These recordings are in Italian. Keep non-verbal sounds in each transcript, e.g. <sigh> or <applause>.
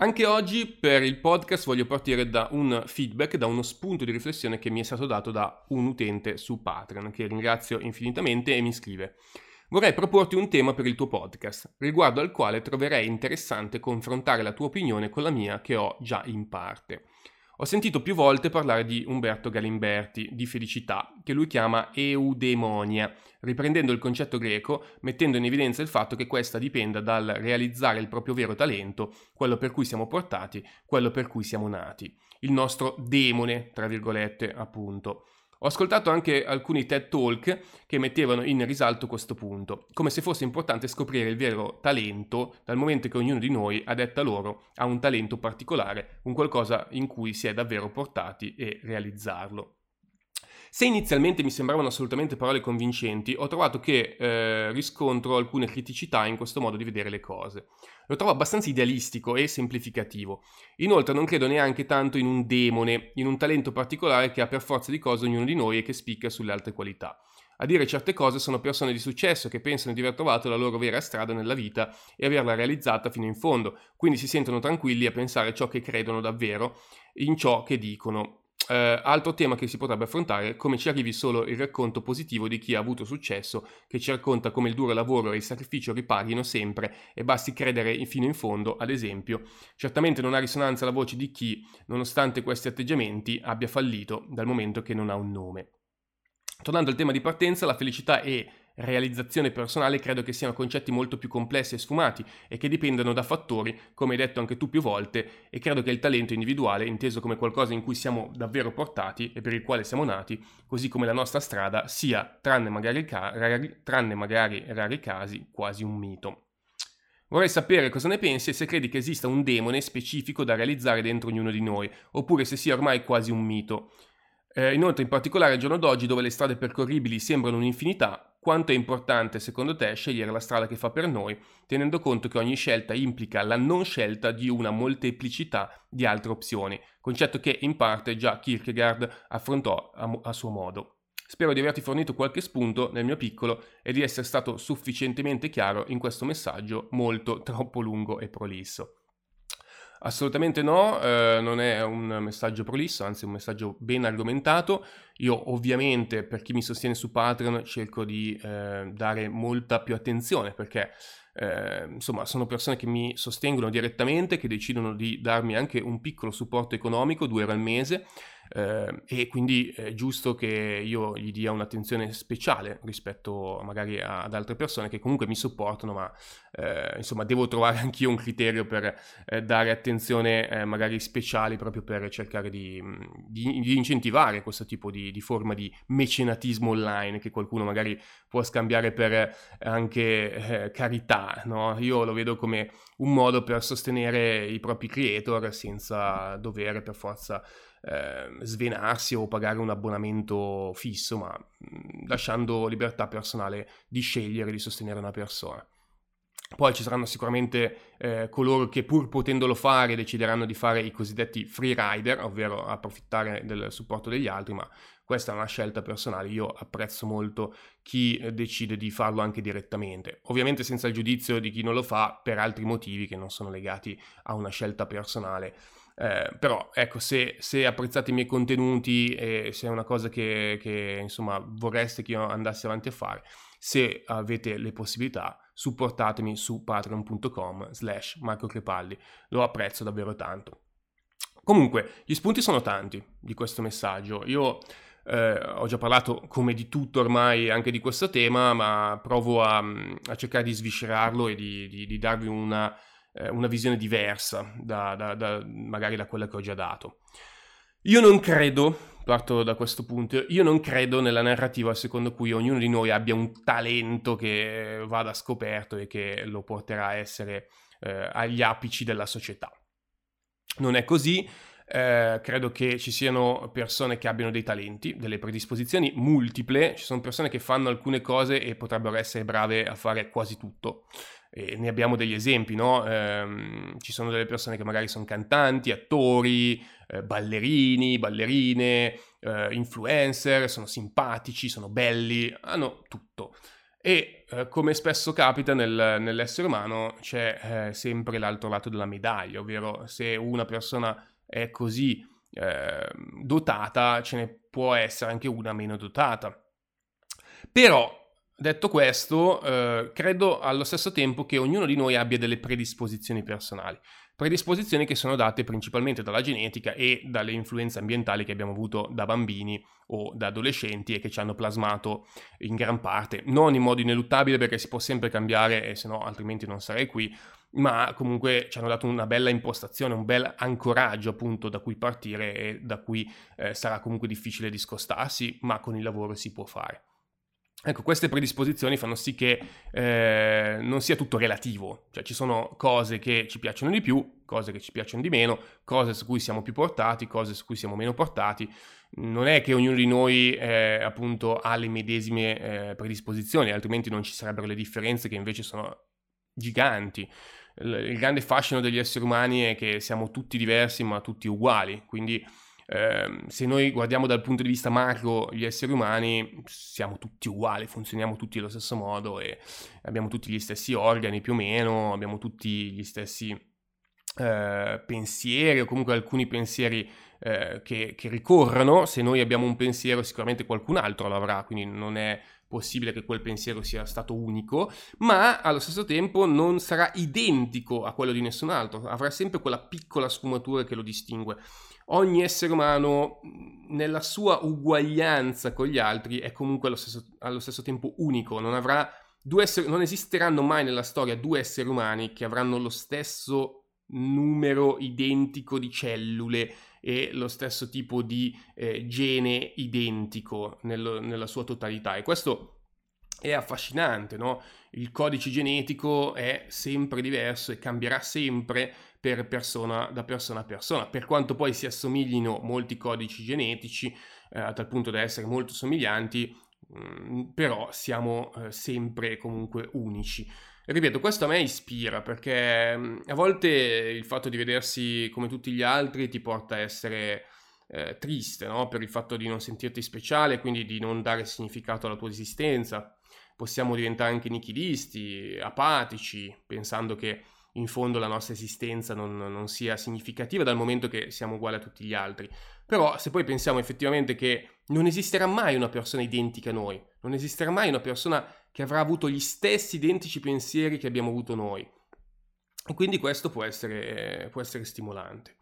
Anche oggi per il podcast voglio partire da un feedback, da uno spunto di riflessione che mi è stato dato da un utente su Patreon, che ringrazio infinitamente e mi scrive. Vorrei proporti un tema per il tuo podcast, riguardo al quale troverei interessante confrontare la tua opinione con la mia che ho già in parte. Ho sentito più volte parlare di Umberto Galimberti, di felicità, che lui chiama eudemonia, riprendendo il concetto greco, mettendo in evidenza il fatto che questa dipenda dal realizzare il proprio vero talento, quello per cui siamo portati, quello per cui siamo nati. Il nostro demone, tra virgolette, appunto. Ho ascoltato anche alcuni TED Talk che mettevano in risalto questo punto, come se fosse importante scoprire il vero talento dal momento che ognuno di noi, a detta loro, ha un talento particolare, un qualcosa in cui si è davvero portati e realizzarlo. Se inizialmente mi sembravano assolutamente parole convincenti, ho trovato che eh, riscontro alcune criticità in questo modo di vedere le cose. Lo trovo abbastanza idealistico e semplificativo. Inoltre non credo neanche tanto in un demone, in un talento particolare che ha per forza di cose ognuno di noi e che spicca sulle altre qualità. A dire certe cose sono persone di successo che pensano di aver trovato la loro vera strada nella vita e averla realizzata fino in fondo, quindi si sentono tranquilli a pensare ciò che credono davvero in ciò che dicono eh, altro tema che si potrebbe affrontare è come ci arrivi solo il racconto positivo di chi ha avuto successo, che ci racconta come il duro lavoro e il sacrificio ripaghino sempre e basti credere fino in fondo, ad esempio. Certamente non ha risonanza la voce di chi, nonostante questi atteggiamenti, abbia fallito dal momento che non ha un nome. Tornando al tema di partenza, la felicità è realizzazione personale credo che siano concetti molto più complessi e sfumati e che dipendano da fattori, come hai detto anche tu più volte, e credo che il talento individuale, inteso come qualcosa in cui siamo davvero portati e per il quale siamo nati, così come la nostra strada, sia, tranne magari, ca- rari, tranne magari rari casi, quasi un mito. Vorrei sapere cosa ne pensi e se credi che esista un demone specifico da realizzare dentro ognuno di noi, oppure se sia ormai quasi un mito. Eh, inoltre, in particolare al giorno d'oggi, dove le strade percorribili sembrano un'infinità, quanto è importante secondo te scegliere la strada che fa per noi, tenendo conto che ogni scelta implica la non scelta di una molteplicità di altre opzioni, concetto che in parte già Kierkegaard affrontò a, a suo modo. Spero di averti fornito qualche spunto nel mio piccolo e di essere stato sufficientemente chiaro in questo messaggio molto troppo lungo e prolisso. Assolutamente no, eh, non è un messaggio prolisso, anzi è un messaggio ben argomentato. Io ovviamente per chi mi sostiene su Patreon cerco di eh, dare molta più attenzione perché eh, insomma sono persone che mi sostengono direttamente, che decidono di darmi anche un piccolo supporto economico, due euro al mese eh, e quindi è giusto che io gli dia un'attenzione speciale rispetto magari ad altre persone che comunque mi supportano, ma eh, insomma devo trovare <laughs> anch'io un criterio per eh, dare attenzione eh, magari speciali proprio per cercare di, di, di incentivare questo tipo di, di, forma di mecenatismo online che qualcuno magari può scambiare per anche eh, carità, no? Io lo vedo come un modo per sostenere i propri creator senza dover per forza eh, svenarsi o pagare un abbonamento fisso, ma mh, lasciando libertà personale di scegliere di sostenere una persona. Poi ci saranno sicuramente eh, coloro che pur potendolo fare decideranno di fare i cosiddetti free rider, ovvero approfittare del supporto degli altri, ma questa è una scelta personale. Io apprezzo molto chi decide di farlo anche direttamente, ovviamente senza il giudizio di chi non lo fa per altri motivi che non sono legati a una scelta personale. Eh, però ecco, se, se, apprezzate i miei contenuti e se è una cosa che, che insomma vorreste che io andassi avanti a fare, se avete le possibilità, supportatemi su patreon.com slash Marco Crepaldi, lo apprezzo davvero tanto. Comunque, gli spunti sono tanti di questo messaggio. Io eh, ho già parlato come di tutto ormai anche di questo tema, ma provo a, a cercare di sviscerarlo e di, di, di darvi una, eh, una visione diversa da, da, da, magari da quella che ho già dato. Io non credo, parto da questo punto, io non credo nella narrativa secondo cui ognuno di noi abbia un talento che vada scoperto e che lo porterà a essere eh, agli apici della società. Non è così, eh, credo che ci siano persone che abbiano dei talenti, delle predisposizioni multiple, ci sono persone che fanno alcune cose e potrebbero essere brave a fare quasi tutto. E ne abbiamo degli esempi, no? Eh, ci sono delle persone che magari sono cantanti, attori, eh, ballerini, ballerine, eh, influencer, sono simpatici, sono belli, hanno tutto. E eh, come spesso capita nel, nell'essere umano c'è eh, sempre l'altro lato della medaglia, ovvero se una persona è così eh, dotata, ce ne può essere anche una meno dotata. Però, detto questo, eh, credo allo stesso tempo che ognuno di noi abbia delle predisposizioni personali. Predisposizioni che sono date principalmente dalla genetica e dalle influenze ambientali che abbiamo avuto da bambini o da adolescenti e che ci hanno plasmato in gran parte, non in modo ineluttabile perché si può sempre cambiare e se no altrimenti non sarei qui, ma comunque ci hanno dato una bella impostazione, un bel ancoraggio appunto da cui partire e da cui eh, sarà comunque difficile discostarsi, ma con il lavoro si può fare. Ecco, queste predisposizioni fanno sì che eh, non sia tutto relativo, cioè ci sono cose che ci piacciono di più, cose che ci piacciono di meno, cose su cui siamo più portati, cose su cui siamo meno portati. Non è che ognuno di noi eh, appunto ha le medesime eh, predisposizioni, altrimenti non ci sarebbero le differenze che invece sono giganti. Il grande fascino degli esseri umani è che siamo tutti diversi ma tutti uguali, quindi eh, se noi guardiamo dal punto di vista macro gli esseri umani siamo tutti uguali, funzioniamo tutti allo stesso modo e abbiamo tutti gli stessi organi più o meno, abbiamo tutti gli stessi eh, pensieri o comunque alcuni pensieri eh, che, che ricorrono, se noi abbiamo un pensiero sicuramente qualcun altro l'avrà, quindi non è possibile che quel pensiero sia stato unico, ma allo stesso tempo non sarà identico a quello di nessun altro, avrà sempre quella piccola sfumatura che lo distingue. Ogni essere umano, nella sua uguaglianza con gli altri, è comunque allo stesso, allo stesso tempo unico, non, esseri, non esisteranno mai nella storia due esseri umani che avranno lo stesso numero identico di cellule e lo stesso tipo di eh, gene identico nel, nella sua totalità. E questo è affascinante, no? Il codice genetico è sempre diverso e cambierà sempre per persona, da persona a persona, per quanto poi si assomiglino molti codici genetici, eh, a tal punto da essere molto somiglianti, mh, mm, però siamo eh, sempre comunque unici. Ripeto, questo a me ispira perché a volte il fatto di vedersi come tutti gli altri ti porta a essere eh, triste, no? Per il fatto di non sentirti speciale, quindi di non dare significato alla tua esistenza. Possiamo diventare anche nichilisti, apatici, pensando che in fondo la nostra esistenza non, non, sia significativa dal momento che siamo uguali a tutti gli altri. Però se poi pensiamo effettivamente che non esisterà mai una persona identica a noi, non esisterà mai una persona che avrà avuto gli stessi identici pensieri che abbiamo avuto noi. E quindi questo può essere, può essere stimolante.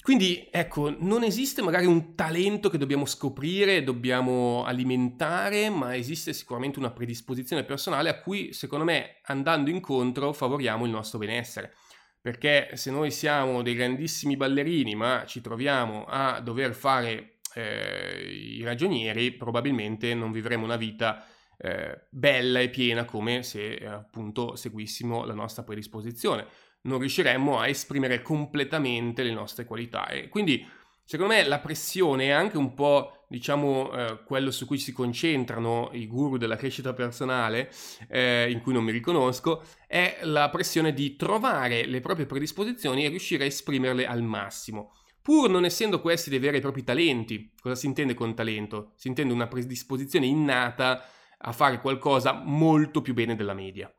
Quindi ecco, non esiste magari un talento che dobbiamo scoprire, dobbiamo alimentare, ma esiste sicuramente una predisposizione personale a cui, secondo me, andando incontro, favoriamo il nostro benessere. Perché se noi siamo dei grandissimi ballerini, ma ci troviamo a dover fare eh, i ragionieri, probabilmente non vivremo una vita eh, bella e piena come se eh, appunto seguissimo la nostra predisposizione. Non riusciremmo a esprimere completamente le nostre qualità e quindi secondo me la pressione è anche un po' diciamo eh, quello su cui si concentrano i guru della crescita personale, eh, in cui non mi riconosco, è la pressione di trovare le proprie predisposizioni e riuscire a esprimerle al massimo. Pur non essendo questi dei veri e propri talenti, cosa si intende con talento? Si intende una predisposizione innata a fare qualcosa molto più bene della media.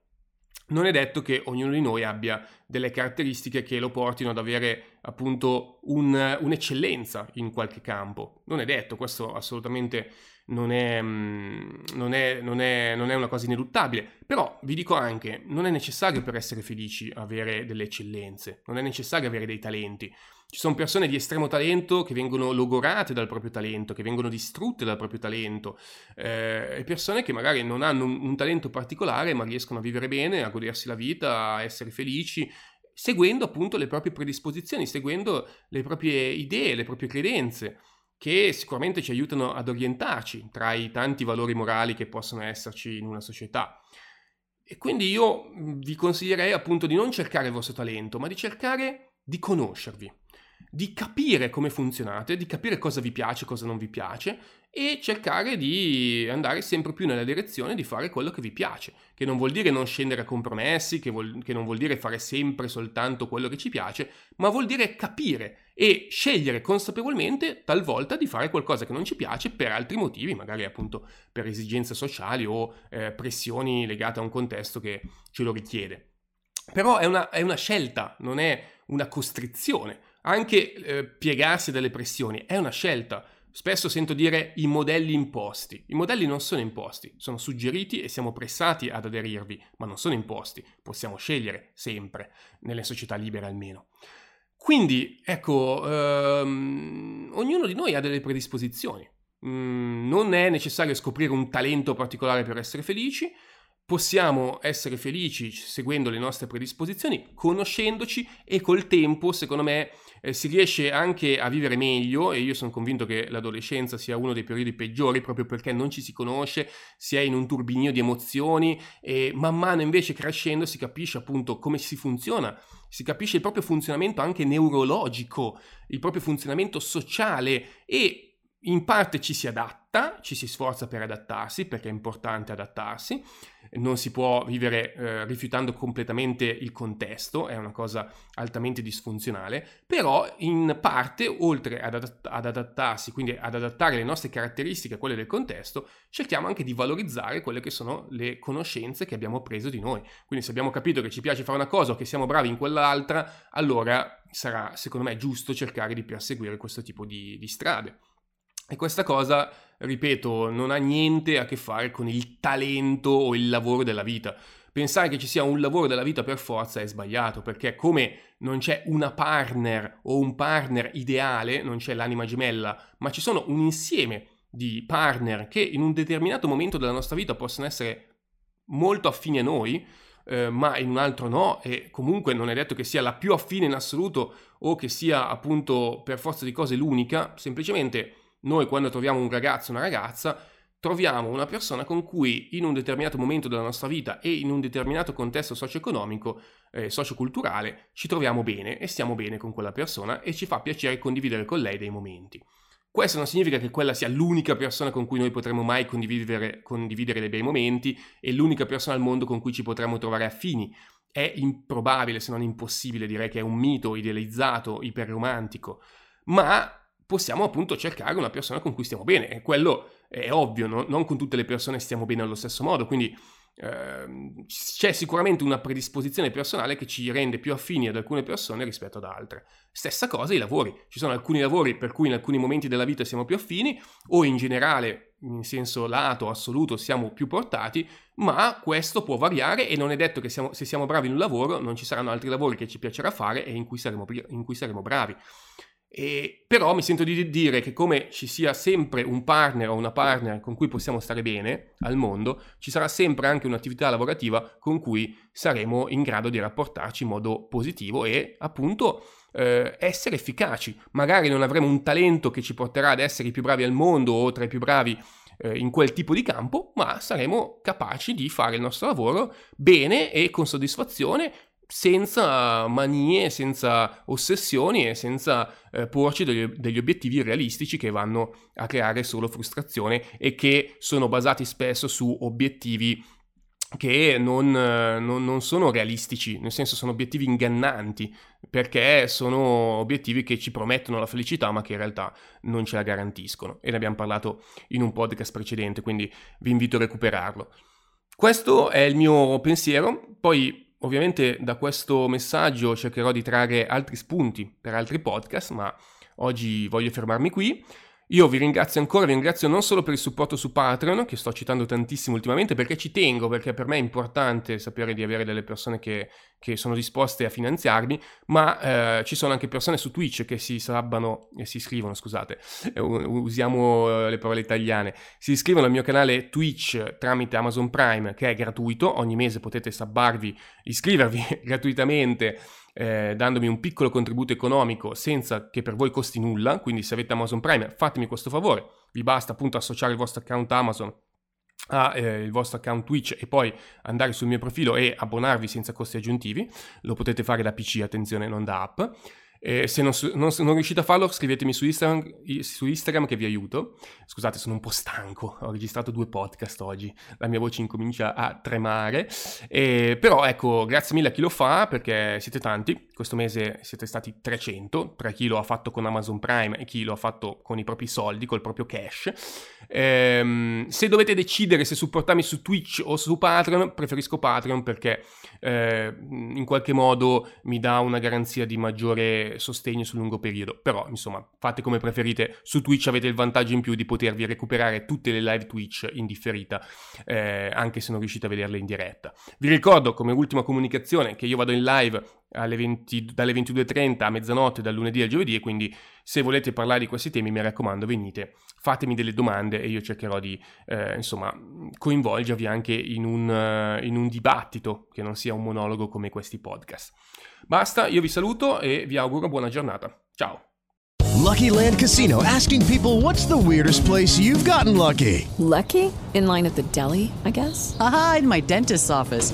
Non è detto che ognuno di noi abbia delle caratteristiche che lo portino ad avere appunto un, un'eccellenza in qualche campo. Non è detto, questo assolutamente non è, mm, non, è, non, è, non è, una cosa ineluttabile, però vi dico anche, non è necessario per essere felici avere delle eccellenze, non è necessario avere dei talenti. Ci sono persone di estremo talento che vengono logorate dal proprio talento, che vengono distrutte dal proprio talento, eh, e persone che magari non hanno un, un talento particolare ma riescono a vivere bene, a godersi la vita, a essere felici seguendo appunto le proprie predisposizioni, seguendo le proprie idee, le proprie credenze che sicuramente ci aiutano ad orientarci tra i tanti valori morali che possono esserci in una società. E quindi io vi consiglierei appunto di non cercare il vostro talento, ma di cercare di conoscervi, di capire come funzionate, di capire cosa vi piace, cosa non vi piace e cercare di andare sempre più nella direzione di fare quello che vi piace, che non vuol dire non scendere a compromessi, che, vuol, che non vuol dire fare sempre soltanto quello che ci piace, ma vuol dire capire e scegliere consapevolmente talvolta di fare qualcosa che non ci piace per altri motivi, magari appunto per esigenze sociali o eh, pressioni legate a un contesto che ce lo richiede. Però è una, è una scelta, non è una costrizione. Anche eh, piegarsi delle pressioni è una scelta. Spesso sento dire i modelli imposti. I modelli non sono imposti, sono suggeriti e siamo pressati ad aderirvi, ma non sono imposti. Possiamo scegliere sempre, nelle società libere almeno. Quindi, ecco, ehm, ognuno di noi ha delle predisposizioni. Mm, non è necessario scoprire un talento particolare per essere felici, possiamo essere felici seguendo le nostre predisposizioni, conoscendoci e col tempo, secondo me, eh, si riesce anche a vivere meglio e io sono convinto che l'adolescenza sia uno dei periodi peggiori proprio perché non ci si conosce, si è in un turbinio di emozioni e man mano invece crescendo si capisce appunto come si funziona, si capisce il proprio funzionamento anche neurologico, il proprio funzionamento sociale e in parte ci si adatta, ci si sforza per adattarsi perché è importante adattarsi, non si può vivere eh, rifiutando completamente il contesto, è una cosa altamente disfunzionale, però in parte oltre ad, adatt- ad adattarsi, quindi ad adattare le nostre caratteristiche a quelle del contesto, cerchiamo anche di valorizzare quelle che sono le conoscenze che abbiamo preso di noi. Quindi se abbiamo capito che ci piace fare una cosa o che siamo bravi in quell'altra, allora sarà secondo me giusto cercare di perseguire questo tipo di, di strade. E questa cosa, ripeto, non ha niente a che fare con il talento o il lavoro della vita. Pensare che ci sia un lavoro della vita per forza è sbagliato, perché come non c'è una partner o un partner ideale, non c'è l'anima gemella, ma ci sono un insieme di partner che in un determinato momento della nostra vita possono essere molto affini a noi, eh, ma in un altro no, e comunque non è detto che sia la più affine in assoluto o che sia appunto per forza di cose l'unica, semplicemente noi quando troviamo un ragazzo o una ragazza, troviamo una persona con cui in un determinato momento della nostra vita e in un determinato contesto socio-economico, eh, socio-culturale, ci troviamo bene e stiamo bene con quella persona e ci fa piacere condividere con lei dei momenti. Questo non significa che quella sia l'unica persona con cui noi potremo mai condividere, condividere dei bei momenti e l'unica persona al mondo con cui ci potremo trovare affini. È improbabile, se non impossibile, direi che è un mito idealizzato, iperromantico, ma possiamo appunto cercare una persona con cui stiamo bene e quello è ovvio, no? non con tutte le persone stiamo bene allo stesso modo, quindi eh, c'è sicuramente una predisposizione personale che ci rende più affini ad alcune persone rispetto ad altre. Stessa cosa i lavori, ci sono alcuni lavori per cui in alcuni momenti della vita siamo più affini o in generale in senso lato, assoluto, siamo più portati, ma questo può variare e non è detto che siamo, se siamo bravi in un lavoro non ci saranno altri lavori che ci piacerà fare e in cui saremo, in cui saremo bravi. E, però mi sento di dire che come ci sia sempre un partner o una partner con cui possiamo stare bene al mondo, ci sarà sempre anche un'attività lavorativa con cui saremo in grado di rapportarci in modo positivo e appunto eh, essere efficaci. Magari non avremo un talento che ci porterà ad essere i più bravi al mondo o tra i più bravi eh, in quel tipo di campo, ma saremo capaci di fare il nostro lavoro bene e con soddisfazione senza manie, senza ossessioni e senza eh, porci degli, degli, obiettivi realistici che vanno a creare solo frustrazione e che sono basati spesso su obiettivi che non, non, non, sono realistici, nel senso sono obiettivi ingannanti, perché sono obiettivi che ci promettono la felicità ma che in realtà non ce la garantiscono. E ne abbiamo parlato in un podcast precedente, quindi vi invito a recuperarlo. Questo è il mio pensiero, poi Ovviamente da questo messaggio cercherò di trarre altri spunti per altri podcast, ma oggi voglio fermarmi qui. Io vi ringrazio ancora, vi ringrazio non solo per il supporto su Patreon, che sto citando tantissimo ultimamente, perché ci tengo, perché per me è importante sapere di avere delle persone che, che sono disposte a finanziarmi, ma eh, ci sono anche persone su Twitch che si sabbano, e si iscrivono, scusate, eh, usiamo eh, le parole italiane, si iscrivono al mio canale Twitch tramite Amazon Prime, che è gratuito, ogni mese potete sabbarvi, iscrivervi <laughs> gratuitamente eh, dandomi un piccolo contributo economico senza che per voi costi nulla, quindi se avete Amazon Prime fatemi questo favore, vi basta appunto associare il vostro account Amazon a eh, vostro account Twitch e poi andare sul mio profilo e abbonarvi senza costi aggiuntivi. Lo potete fare da PC, attenzione, non da app. Eh, se non, non, non, riuscite a farlo, scrivetemi su Instagram, su Instagram, che vi aiuto. Scusate, sono un po' stanco. Ho registrato due podcast oggi. La mia voce incomincia a tremare. Eh, però ecco, grazie mille a chi lo fa perché siete tanti. Questo mese siete stati 300 tra chi lo ha fatto con Amazon Prime e chi lo ha fatto con i propri soldi, col proprio cash. Eh, se dovete decidere se supportarmi su Twitch o su Patreon, preferisco Patreon perché eh, in qualche modo mi dà una garanzia di maggiore sostegno sul lungo periodo. Però, insomma, fate come preferite. Su Twitch avete il vantaggio in più di potervi recuperare tutte le live Twitch in differita, eh, anche se non riuscite a vederle in diretta. Vi ricordo come ultima comunicazione che io vado in live 20, dalle 22.30 a mezzanotte dal lunedì al giovedì e quindi se volete parlare di questi temi mi raccomando venite, fatemi delle domande e io cercherò di eh, insomma coinvolgervi anche in un, uh, in un dibattito che non sia un monologo come questi podcast. Basta, io vi saluto e vi auguro buona giornata. Ciao! Lucky Land Casino asking people what's the weirdest place you've gotten lucky? Lucky? In line at the deli, I guess? Aha, in my dentist's office.